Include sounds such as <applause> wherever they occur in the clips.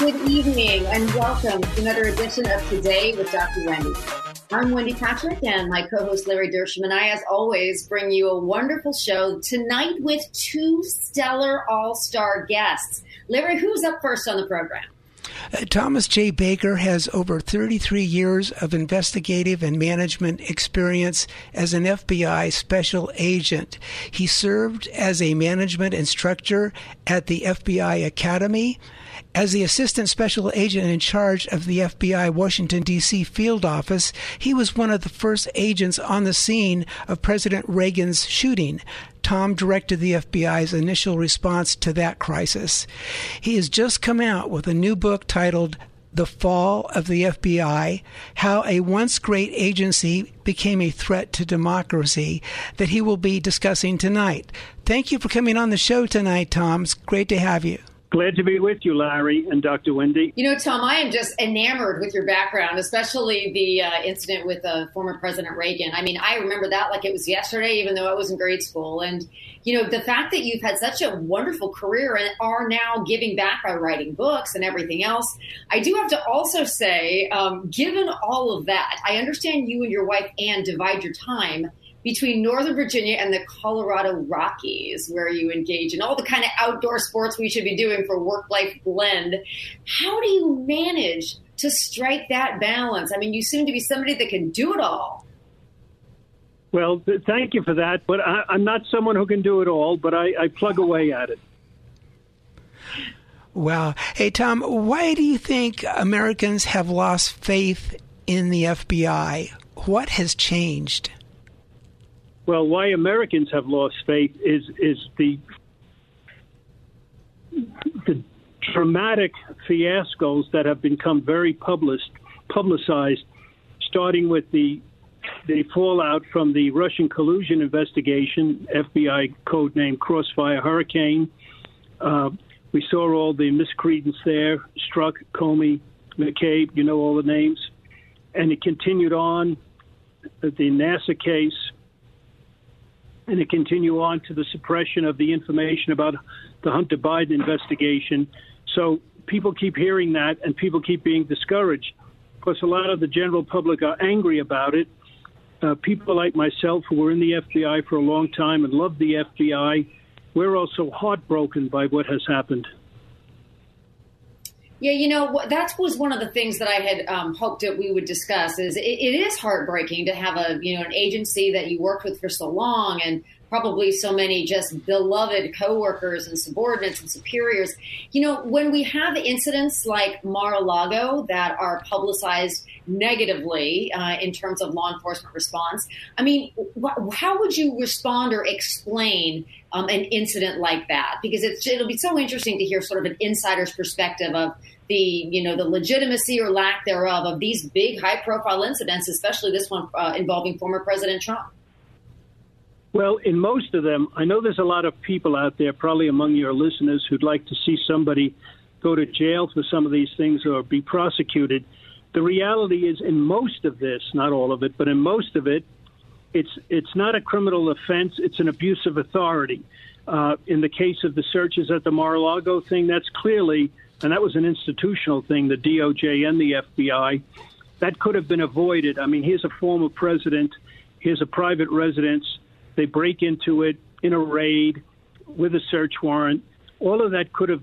Good evening and welcome to another edition of Today with Dr. Wendy. I'm Wendy Patrick and my co-host Larry Dersham and I, as always, bring you a wonderful show tonight with two stellar all-star guests. Larry, who's up first on the program? Uh, Thomas J. Baker has over 33 years of investigative and management experience as an FBI special agent. He served as a management instructor at the FBI Academy as the assistant special agent in charge of the FBI Washington, D.C. field office, he was one of the first agents on the scene of President Reagan's shooting. Tom directed the FBI's initial response to that crisis. He has just come out with a new book titled the Fall of the FBI, how a once great agency became a threat to democracy, that he will be discussing tonight. Thank you for coming on the show tonight, Tom. It's great to have you. Glad to be with you, Larry and Dr. Wendy. You know, Tom, I am just enamored with your background, especially the uh, incident with uh, former President Reagan. I mean, I remember that like it was yesterday, even though I was in grade school. And, you know, the fact that you've had such a wonderful career and are now giving back by writing books and everything else, I do have to also say, um, given all of that, I understand you and your wife, Anne, divide your time between Northern Virginia and the Colorado Rockies, where you engage in all the kind of outdoor sports we should be doing for work life blend. How do you manage to strike that balance? I mean, you seem to be somebody that can do it all. Well, th- thank you for that. But I, am not someone who can do it all, but I, I plug away at it. Wow. Hey, Tom, why do you think Americans have lost faith in the FBI? What has changed? Well, why Americans have lost faith is is the the dramatic fiascos that have become very published, publicized, starting with the the fallout from the Russian collusion investigation, FBI code name Crossfire Hurricane. Uh, we saw all the miscredence there, Strzok, Comey, McCabe, you know all the names. And it continued on, the Nassar case, and to continue on to the suppression of the information about the Hunter Biden investigation. So people keep hearing that, and people keep being discouraged. Of course, a lot of the general public are angry about it. Uh, people like myself, who were in the FBI for a long time and loved the FBI, we're also heartbroken by what has happened. Yeah, you know that was one of the things that I had um, hoped that we would discuss. Is it, it is heartbreaking to have a you know an agency that you worked with for so long and probably so many just beloved coworkers and subordinates and superiors. You know, when we have incidents like Mar-a-Lago that are publicized negatively uh, in terms of law enforcement response, I mean, wh- how would you respond or explain um, an incident like that? Because it'll be so interesting to hear sort of an insider's perspective of the you know the legitimacy or lack thereof of these big high profile incidents, especially this one uh, involving former President Trump. Well, in most of them, I know there's a lot of people out there, probably among your listeners, who'd like to see somebody go to jail for some of these things or be prosecuted. The reality is, in most of this, not all of it, but in most of it, it's it's not a criminal offense; it's an abuse of authority. Uh, in the case of the searches at the Mar-a-Lago thing, that's clearly, and that was an institutional thing, the DOJ and the FBI. That could have been avoided. I mean, here's a former president, here's a private residence they break into it in a raid with a search warrant. All of that could have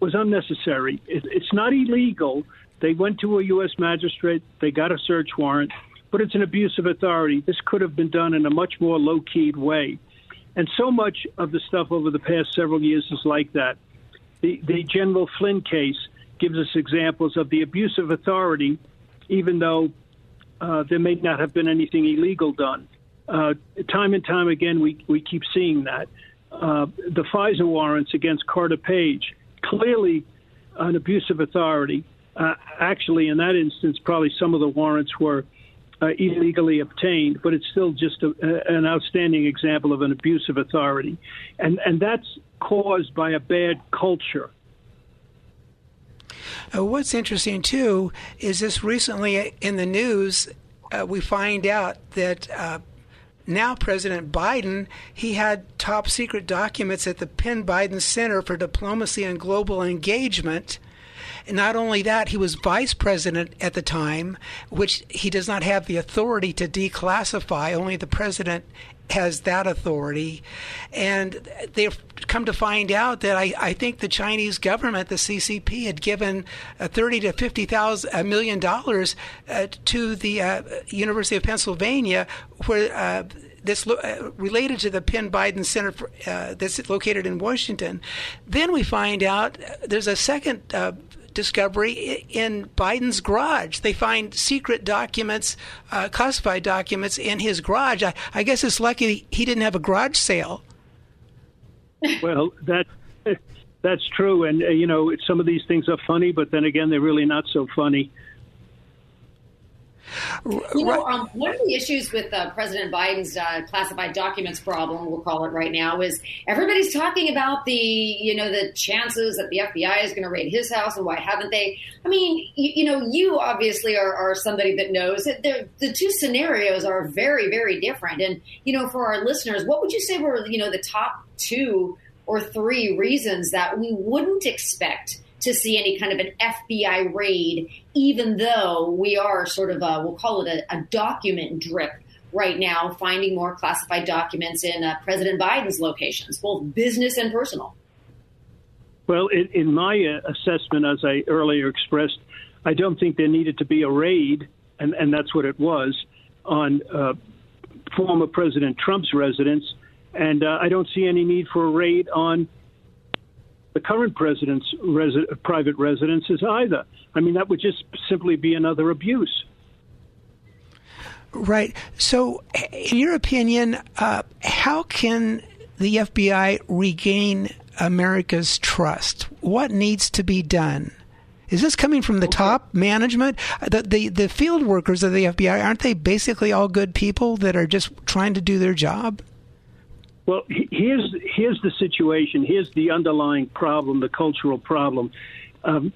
was unnecessary. It, it's not illegal. They went to a U.S. magistrate, they got a search warrant, but it's an abuse of authority. This could have been done in a much more low keyed way. And so much of the stuff over the past several years is like that. The, the General Flynn case gives us examples of the abuse of authority, even though uh, there may not have been anything illegal done. Uh, time and time again, we, we keep seeing that. Uh, the FISA warrants against Carter Page, clearly an abuse of authority. Uh, actually, in that instance, probably some of the warrants were uh, illegally obtained, but it's still just a, an outstanding example of an abuse of authority. And, and that's caused by a bad culture. Uh, what's interesting, too, is this recently in the news, uh, we find out that uh, now President Biden, he had top secret documents at the Penn Biden Center for Diplomacy and Global Engagement. And not only that, he was vice president at the time, which he does not have the authority to declassify. Only the president has that authority. And they've come to find out that I, I think the Chinese government, the CCP, had given uh, 30 to 50 thousand million dollars uh, to the uh, University of Pennsylvania, where uh, this uh, related to the Penn Biden Center for, uh, that's located in Washington. Then we find out there's a second uh, discovery in Biden's garage. They find secret documents, uh, classified documents in his garage. I, I, guess it's lucky he didn't have a garage sale. Well, that that's true, and uh, you know some of these things are funny, but then again, they're really not so funny. You know, um, one of the issues with uh, President Biden's uh, classified documents problem, we'll call it right now, is everybody's talking about the, you know, the chances that the FBI is going to raid his house and why haven't they? I mean, you, you know, you obviously are, are somebody that knows that the two scenarios are very, very different. And, you know, for our listeners, what would you say were, you know, the top two or three reasons that we wouldn't expect to see any kind of an FBI raid, even though we are sort of, a, we'll call it a, a document drip right now, finding more classified documents in uh, President Biden's locations, both business and personal. Well, in, in my uh, assessment, as I earlier expressed, I don't think there needed to be a raid, and, and that's what it was, on uh, former President Trump's residence. And uh, I don't see any need for a raid on the current president's resi- private residences either. I mean, that would just simply be another abuse. Right. So, in your opinion, uh, how can the FBI regain America's trust? What needs to be done? Is this coming from the okay. top management? The, the the field workers of the FBI aren't they basically all good people that are just trying to do their job? Well, here's here's the situation. Here's the underlying problem, the cultural problem. Um,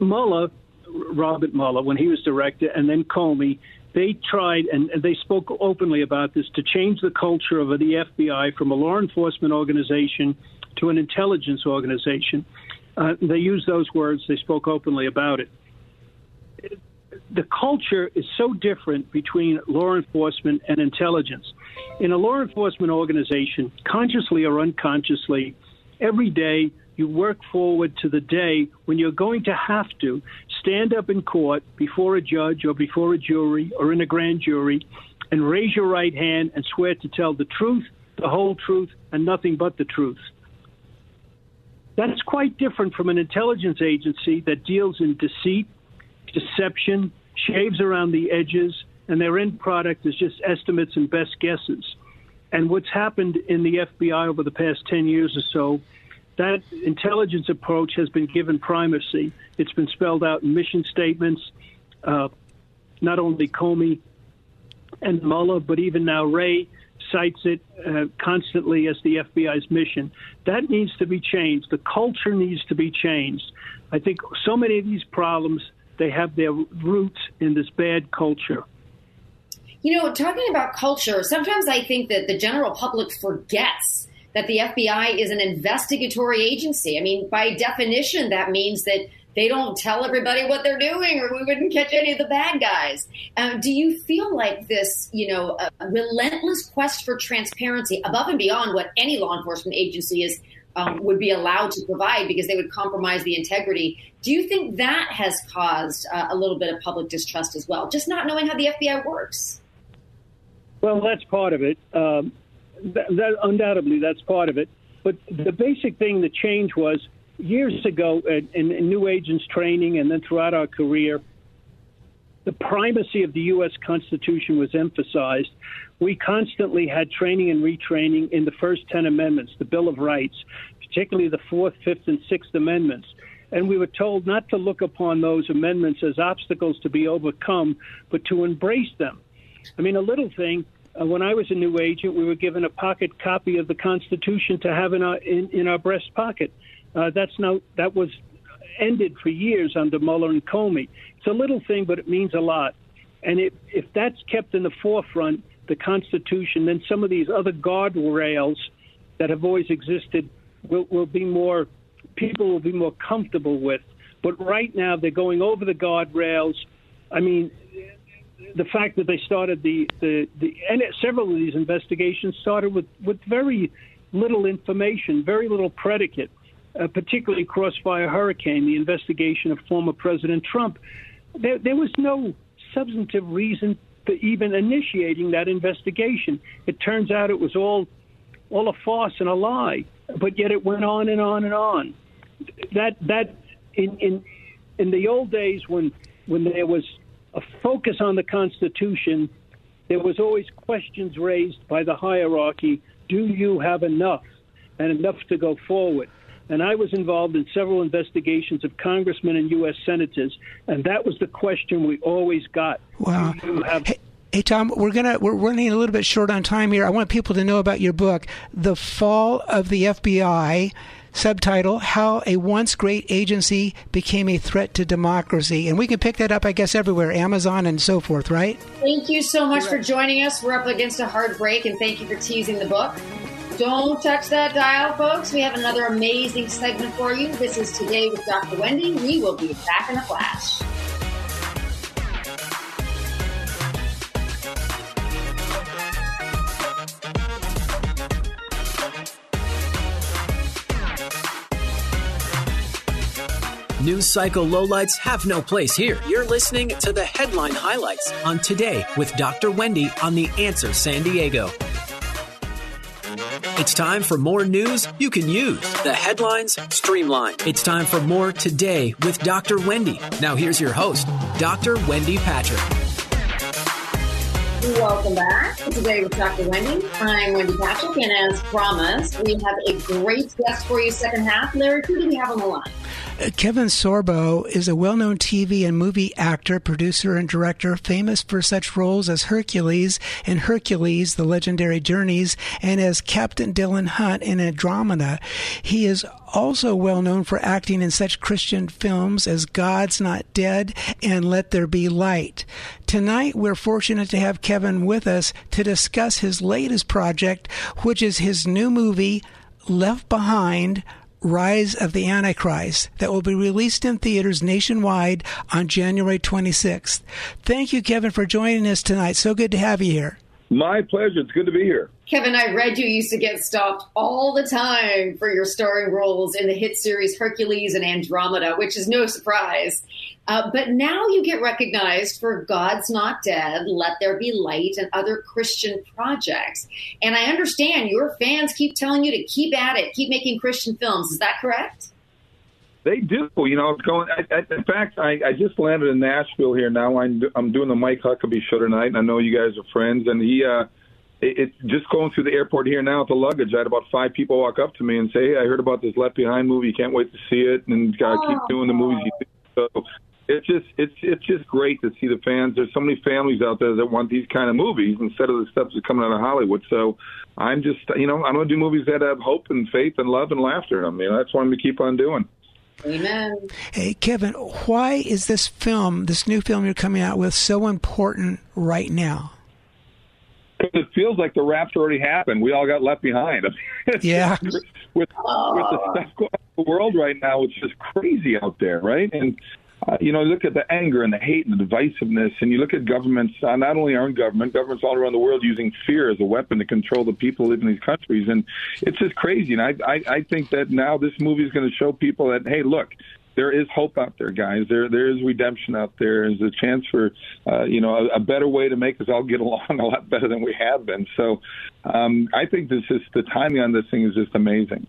Mueller, Robert Mueller, when he was director, and then Comey, they tried and, and they spoke openly about this to change the culture of the FBI from a law enforcement organization to an intelligence organization. Uh, they used those words. They spoke openly about it the culture is so different between law enforcement and intelligence. In a law enforcement organization, consciously or unconsciously, every day you work forward to the day when you're going to have to stand up in court before a judge or before a jury or in a grand jury and raise your right hand and swear to tell the truth, the whole truth, and nothing but the truth. That's quite different from an intelligence agency that deals in deceit, deception, shaves around the edges, and their end product is just estimates and best guesses. And what's happened in the FBI over the past 10 years or so, that intelligence approach has been given primacy. It's been spelled out in mission statements. Uh, not only Comey and Mueller, but even now Wray cites it uh, constantly as the FBI's mission. That needs to be changed. The culture needs to be changed. I think so many of these problems they have their roots in this bad culture. You know, talking about culture, sometimes I think that the general public forgets that the FBI is an investigatory agency. I mean, by definition, that means that they don't tell everybody what they're doing or we wouldn't catch any of the bad guys. Uh, do you feel like this, you know, relentless quest for transparency above and beyond what any law enforcement agency is um, would be allowed to provide because they would compromise the integrity. Do you think that has caused uh, a little bit of public distrust as well, just not knowing how the FBI works? Well, that's part of it. Um, that, that, undoubtedly, that's part of it. But the basic thing that changed was years ago in, in new agents training and then throughout our career, the primacy of the U.S. Constitution was emphasized. We constantly had training and retraining in the first 10 amendments, the Bill of Rights, particularly the Fourth, Fifth, and Sixth Amendments. And we were told not to look upon those amendments as obstacles to be overcome, but to embrace them. I mean, a little thing. Uh, when I was a new agent, we were given a pocket copy of the Constitution to have in our in, in our breast pocket. Uh, that's now that was ended for years under Mueller and Comey. It's a little thing, but it means a lot. And if, if that's kept in the forefront, the Constitution, then some of these other guardrails that have always existed will, will be more, people will be more comfortable with. But right now, they're going over the guardrails. I mean, the fact that they started the, the, the and several of these investigations started with, with very little information, very little predicate uh, particularly Crossfire Hurricane, the investigation of former President Trump, there, there was no substantive reason for even initiating that investigation. It turns out it was all all a farce and a lie, but yet it went on and on and on. That that in in in the old days when when there was a focus on the Constitution, there was always questions raised by the hierarchy. Do you have enough and enough to go forward? and I was involved in several investigations of congressmen and U.S. senators, and that was the question we always got. Wow. Hey, hey, Tom, we're gonna we're running a little bit short on time here. I want people to know about your book, "The Fall of the FBI." Subtitle: How a Once Great Agency Became a Threat to Democracy, and we can pick that up, I guess, everywhere, Amazon and so forth, right? Thank you so much for joining us. We're up against a hard break, and thank you for teasing the book. Don't touch that dial, folks. We have another amazing segment for you. This is Today with Dr. Wendy. We will be back in a flash. News cycle lowlights have no place here. You're listening to the headline highlights on Today with Dr. Wendy on The Answer San Diego. It's time for more news you can use. The headlines streamlined. It's time for more today with Dr. Wendy. Now here's your host, Dr. Wendy Patrick. Welcome back Today with Dr. Wendy. I'm Wendy Patrick, and as promised, we have a great guest for you second half. Larry, who do we have on the line? Uh, Kevin Sorbo is a well known TV and movie actor, producer, and director, famous for such roles as Hercules in Hercules, The Legendary Journeys, and as Captain Dylan Hunt in Andromeda. He is also well known for acting in such Christian films as God's Not Dead and Let There Be Light. Tonight, we're fortunate to have Kevin with us to discuss his latest project, which is his new movie, Left Behind Rise of the Antichrist that will be released in theaters nationwide on January 26th. Thank you, Kevin, for joining us tonight. So good to have you here. My pleasure. It's good to be here. Kevin, I read you used to get stopped all the time for your starring roles in the hit series Hercules and Andromeda, which is no surprise. Uh, but now you get recognized for God's Not Dead, Let There Be Light, and other Christian projects. And I understand your fans keep telling you to keep at it, keep making Christian films. Is that correct? They do. You know, going. I, I, in fact, I, I just landed in Nashville here. Now I'm I'm doing the Mike Huckabee show tonight, and I know you guys are friends. And he, uh, it, it just going through the airport here now with the luggage. I had about five people walk up to me and say, "Hey, I heard about this Left Behind movie. Can't wait to see it, and uh, keep doing the movies." You do. So it's just it's it's just great to see the fans. There's so many families out there that want these kind of movies instead of the stuff that's coming out of Hollywood. So I'm just you know I'm going to do movies that have hope and faith and love and laughter. I mean that's what I'm going to keep on doing. Amen. Hey, Kevin, why is this film, this new film you're coming out with, so important right now? Because it feels like the rapture already happened. We all got left behind. <laughs> yeah. with with the oh. stuff going on in the world right now, it's just crazy out there, right? And uh, you know, look at the anger and the hate and the divisiveness, and you look at governments, uh, not only our own government, governments all around the world using fear as a weapon to control the people living in these countries, and it's just crazy. And I, I, I think that now this movie is going to show people that, hey, look, there is hope out there, guys. There there is redemption out there. There's a chance for uh, you know a, a better way to make us all get <laughs> along a lot better than we have been. So um, I think this is the timing on this thing is just amazing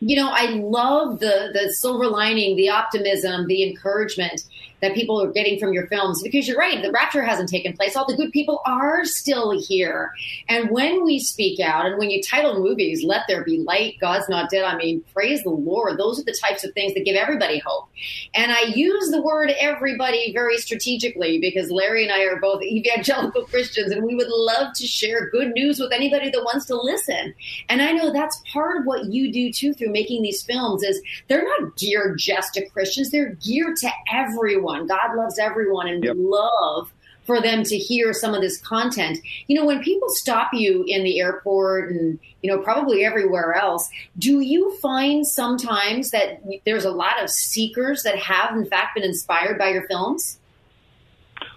you know, I love the the silver lining, the optimism, the encouragement that people are getting from your films because you're right, the rapture hasn't taken place. All the good people are still here. And when we speak out and when you title movies, Let There Be Light, God's Not Dead, I mean, praise the Lord. Those are the types of things that give everybody hope. And I use the word everybody very strategically because Larry and I are both evangelical <laughs> Christians and we would love to share good news with anybody that wants to listen. And I know that's part of what you do too through making these films is they're not geared just to Christians, they're geared to everyone everyone. God loves everyone, and yep. love for them to hear some of this content. You know, when people stop you in the airport and, you know, probably everywhere else, do you find sometimes that there's a lot of seekers that have, in fact, been inspired by your films?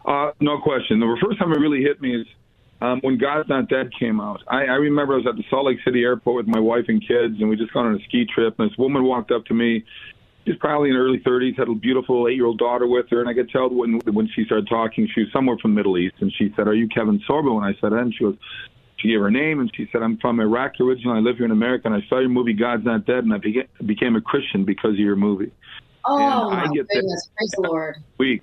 Uh, no question. The first time it really hit me is um, when God's Not Dead came out. I, I remember I was at the Salt Lake City airport with my wife and kids, and we just gone on a ski trip, and this woman walked up to me she's probably in her early 30s, had a beautiful eight-year-old daughter with her, and I could tell when when she started talking, she was somewhere from the Middle East, and she said, "Are you Kevin Sorbo?" And I said, "And she goes." She gave her name and she said, "I'm from Iraq originally. I live here in America, and I saw your movie God's Not Dead, and I began, became a Christian because of your movie." Oh and my goodness! Praise the Lord. Week.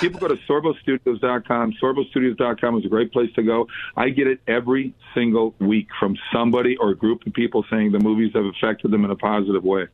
People go to sorbostudios.com. Sorbostudios.com is a great place to go. I get it every single week from somebody or a group of people saying the movies have affected them in a positive way.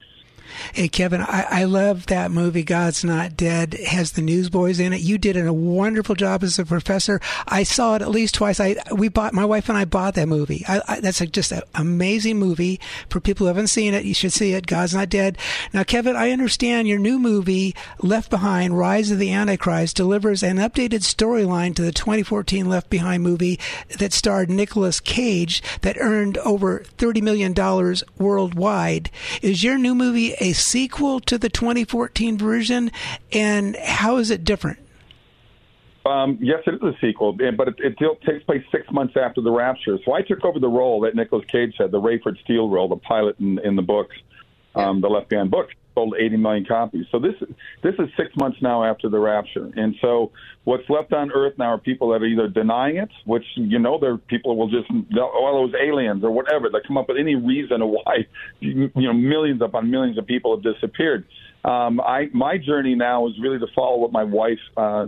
Hey, Kevin, I, I love that movie, God's Not Dead. It has the newsboys in it. You did a wonderful job as a professor. I saw it at least twice. I we bought my wife and I bought that movie. I, I, that's a, just an amazing movie. For people who haven't seen it, you should see it. God's Not Dead. Now, Kevin, I understand your new movie, Left Behind: Rise of the Antichrist, delivers an updated storyline to the 2014 Left Behind movie that starred Nicolas Cage that earned over 30 million dollars worldwide. Is your new movie a sequel to the 2014 version, and how is it different? Um, yes, it is a sequel, but it, it takes place six months after the rapture. So I took over the role that Nicolas Cage had, the Rayford Steele role, the pilot in, in the books, um, the Left Behind books sold 80 million copies. So this this is six months now after the rapture, and so what's left on Earth now are people that are either denying it, which you know, there people will just all those aliens or whatever that come up with any reason of why you know millions upon millions of people have disappeared. Um, I my journey now is really to follow what my wife uh,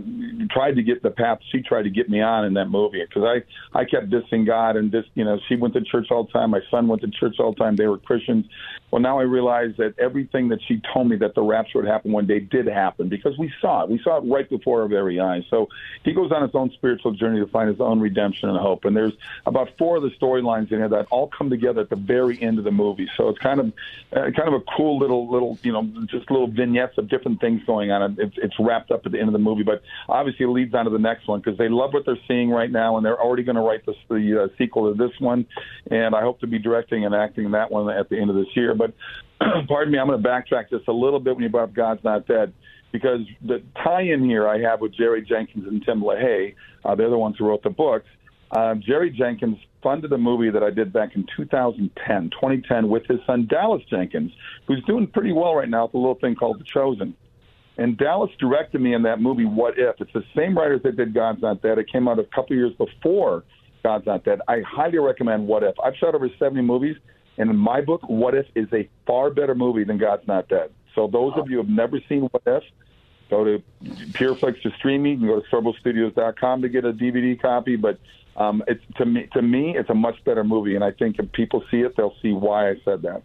tried to get the path she tried to get me on in that movie. Because I I kept dissing God and this you know she went to church all the time. My son went to church all the time. They were Christians well now I realize that everything that she told me that the rapture would happen one day did happen because we saw it we saw it right before our very eyes so he goes on his own spiritual journey to find his own redemption and hope and there's about four of the storylines in here that all come together at the very end of the movie so it's kind of uh, kind of a cool little little you know just little vignettes of different things going on. It's, it's wrapped up at the end of the movie, but obviously it leads on to the next one because they love what they're seeing right now, and they're already going to write this, the uh, sequel to this one. And I hope to be directing and acting that one at the end of this year. But <clears throat> pardon me, I'm going to backtrack just a little bit when you brought up God's Not Dead because the tie-in here I have with Jerry Jenkins and Tim LaHaye, uh, they're the ones who wrote the books. Um, Jerry Jenkins funded a movie that I did back in 2010, 2010, with his son Dallas Jenkins, who's doing pretty well right now with a little thing called The Chosen. And Dallas directed me in that movie, What If? It's the same writers that did God's Not Dead. It came out a couple years before God's Not Dead. I highly recommend What If. I've shot over 70 movies, and in my book, What If is a far better movie than God's Not Dead. So those of you who have never seen What If, go to Pureflix to streaming. You can go to sorbostudios.com to get a DVD copy. But um, it's to me, to me, it's a much better movie, and I think if people see it, they'll see why I said that.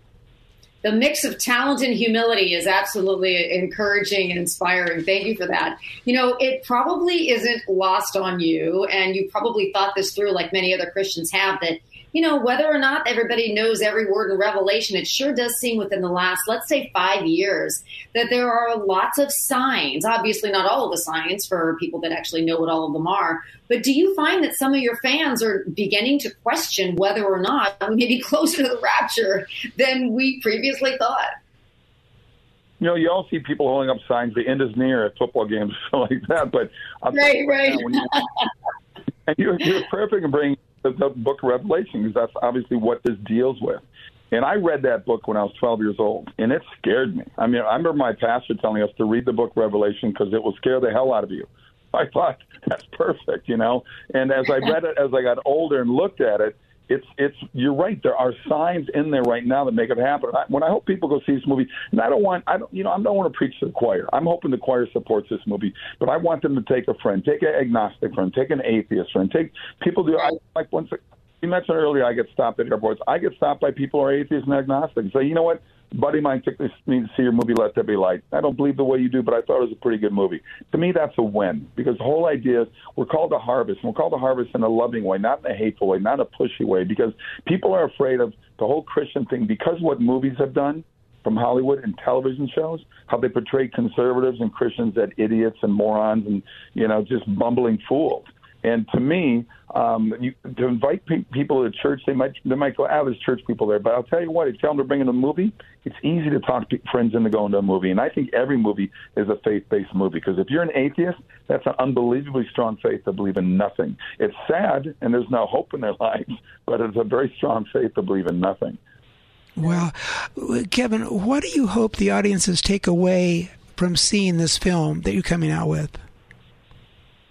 The mix of talent and humility is absolutely encouraging and inspiring. Thank you for that. You know, it probably isn't lost on you, and you probably thought this through, like many other Christians have, that you know, whether or not everybody knows every word in Revelation, it sure does seem within the last, let's say, five years that there are lots of signs. Obviously, not all of the signs for people that actually know what all of them are. But do you find that some of your fans are beginning to question whether or not we may be closer to the rapture than we previously thought? you know, you all see people holding up signs, the end is near at football games, <laughs> stuff like that. But right, right. You, <laughs> and you're, you're perfect in bringing the, book of Revelation because that's obviously what this deals with. And I read that book when I was 12 years old, and it scared me. I mean, I remember my pastor telling us to read the book Revelation because it will scare the hell out of you. <laughs> I thought that's perfect, you know. And as I read it, as I got older and looked at it, it's it's you're right. There are signs in there right now that make it happen. I, when I hope people go see this movie, and I don't want I don't you know I don't want to preach to the choir. I'm hoping the choir supports this movie, but I want them to take a friend, take an agnostic friend, take an atheist friend, take people do. I like once you mentioned earlier, I get stopped at airports. I get stopped by people who are atheists and agnostic. Say, you know what? buddy of mine took me to see your movie Let There Be Light. I don't believe the way you do, but I thought it was a pretty good movie. To me, that's a win because the whole idea is we're called to harvest, and we're called to harvest in a loving way, not in a hateful way, not a pushy way, because people are afraid of the whole Christian thing because what movies have done from Hollywood and television shows, how they portray conservatives and Christians as idiots and morons and you know just bumbling fools. And to me, um, you, to invite pe- people to church, they might they might go, ah, there's church people there. But I'll tell you what, if you tell them to bring in a movie, it's easy to talk to friends into going to a movie. And I think every movie is a faith-based movie because if you're an atheist, that's an unbelievably strong faith to believe in nothing. It's sad and there's no hope in their <laughs> lives, but it's a very strong faith to believe in nothing. Well, Kevin, what do you hope the audiences take away from seeing this film that you're coming out with?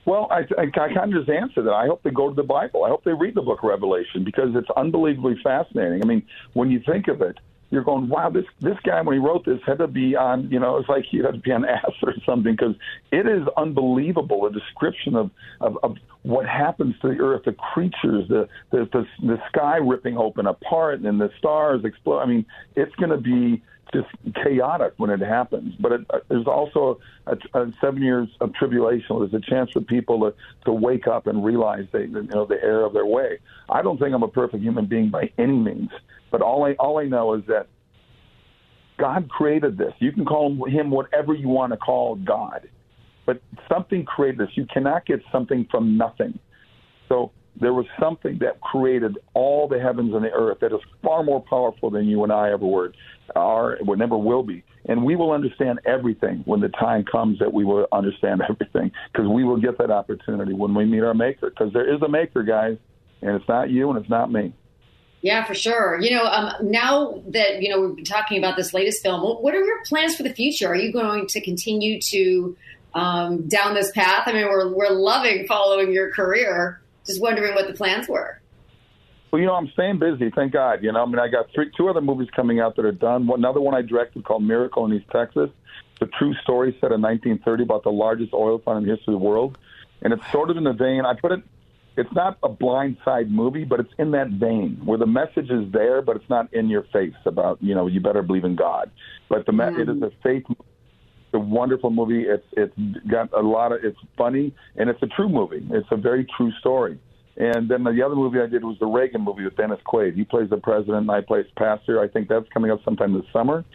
Well, I, I, I kind of just answered that. I hope they go to the Bible. I hope they read the book of Revelation because it's unbelievably fascinating. I mean, when you think of it, you're going, wow, this this guy when he wrote this had to be on, you know, it's like he had to be on <laughs> acid or something because it is unbelievable. A description of, of of what happens to the earth, the creatures, the the the, the sky ripping open apart, and the stars explode. I mean, it's going to be just chaotic when it happens. But it, uh, there's also a, a seven years of tribulation. There's a chance for people to, to wake up and realize they you know the error of their way. I don't think I'm a perfect human being by any means, but all I all I know is that God created this. You can call him whatever you want to call God, but something created this. You cannot get something from nothing. There was something that created all the heavens and the earth that is far more powerful than you and I ever were, are, or never will be. And we will understand everything when the time comes that we will understand <laughs> everything because we will get that opportunity when we meet our maker because there is a maker, guys, and it's not you and it's not me. Yeah, for sure. You know, um, now that you know we've been talking about this latest film, what are your plans for the future? Are you going to continue to um, down this path? I mean, we're we're loving following your career just wondering what the plans were. Well, you know, I'm staying busy. Thank God. You know, I mean, I got three, two other movies coming out that are done. Another one I directed called Miracle in East Texas. It's a true story set in 1930 about the largest oil fund in the history of the world, and it's sort of in the vein. I put it. It's not a blind side movie, but it's in that vein where the message is there, but it's not in your face about you know you better believe in God. But the mm. it is a faith a wonderful movie. It's it's got a lot of it's funny and it's a true movie. It's a very true story. And then the other movie I did was the Reagan movie with Dennis Quaid. He plays the president, and I play pastor. I think that's coming up sometime this summer.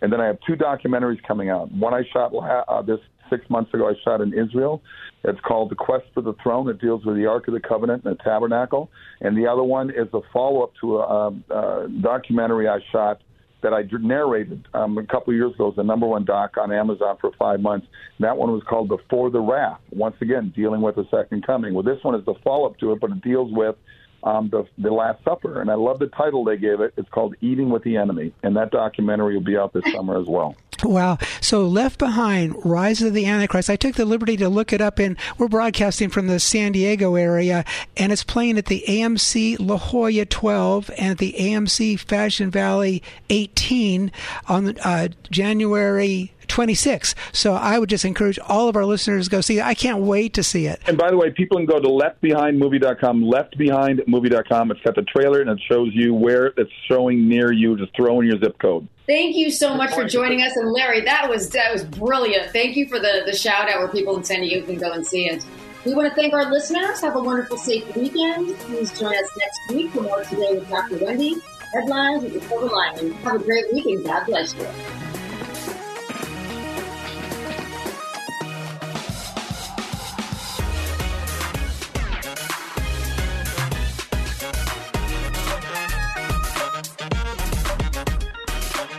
And then I have two documentaries coming out. One I shot uh, uh, this six months ago. I shot in Israel. It's called The Quest for the Throne. It deals with the Ark of the Covenant and the Tabernacle. And the other one is a follow up to a, a, a documentary I shot that I narrated um, a couple years ago. Was the number one doc on Amazon for five months. That one was called Before the Wrath. Once again, dealing with the second coming. Well, this one is the follow up to it, but it deals with um, the, the Last Supper. And I love the title they gave it. It's called Eating with the Enemy. And that documentary will be out this summer as well. Wow. So Left Behind, Rise of the Antichrist. I took the liberty to look it up and we're broadcasting from the San Diego area and it's playing at the AMC La Jolla 12 and at the AMC Fashion Valley 18 on uh, January 26. So I would just encourage all of our listeners to go see it. I can't wait to see it. And by the way, people can go to leftbehindmovie.com, leftbehindmovie.com. It's got the trailer and it shows you where it's showing near you. Just throw in your zip code. Thank you so much for joining us. And Larry, that was that was brilliant. Thank you for the, the shout out where people in San Diego can go and see it. We want to thank our listeners. Have a wonderful, safe weekend. Please join us next week for more Today with Dr. Wendy. Headlines with the Silver Lining. Have a great weekend. God bless you.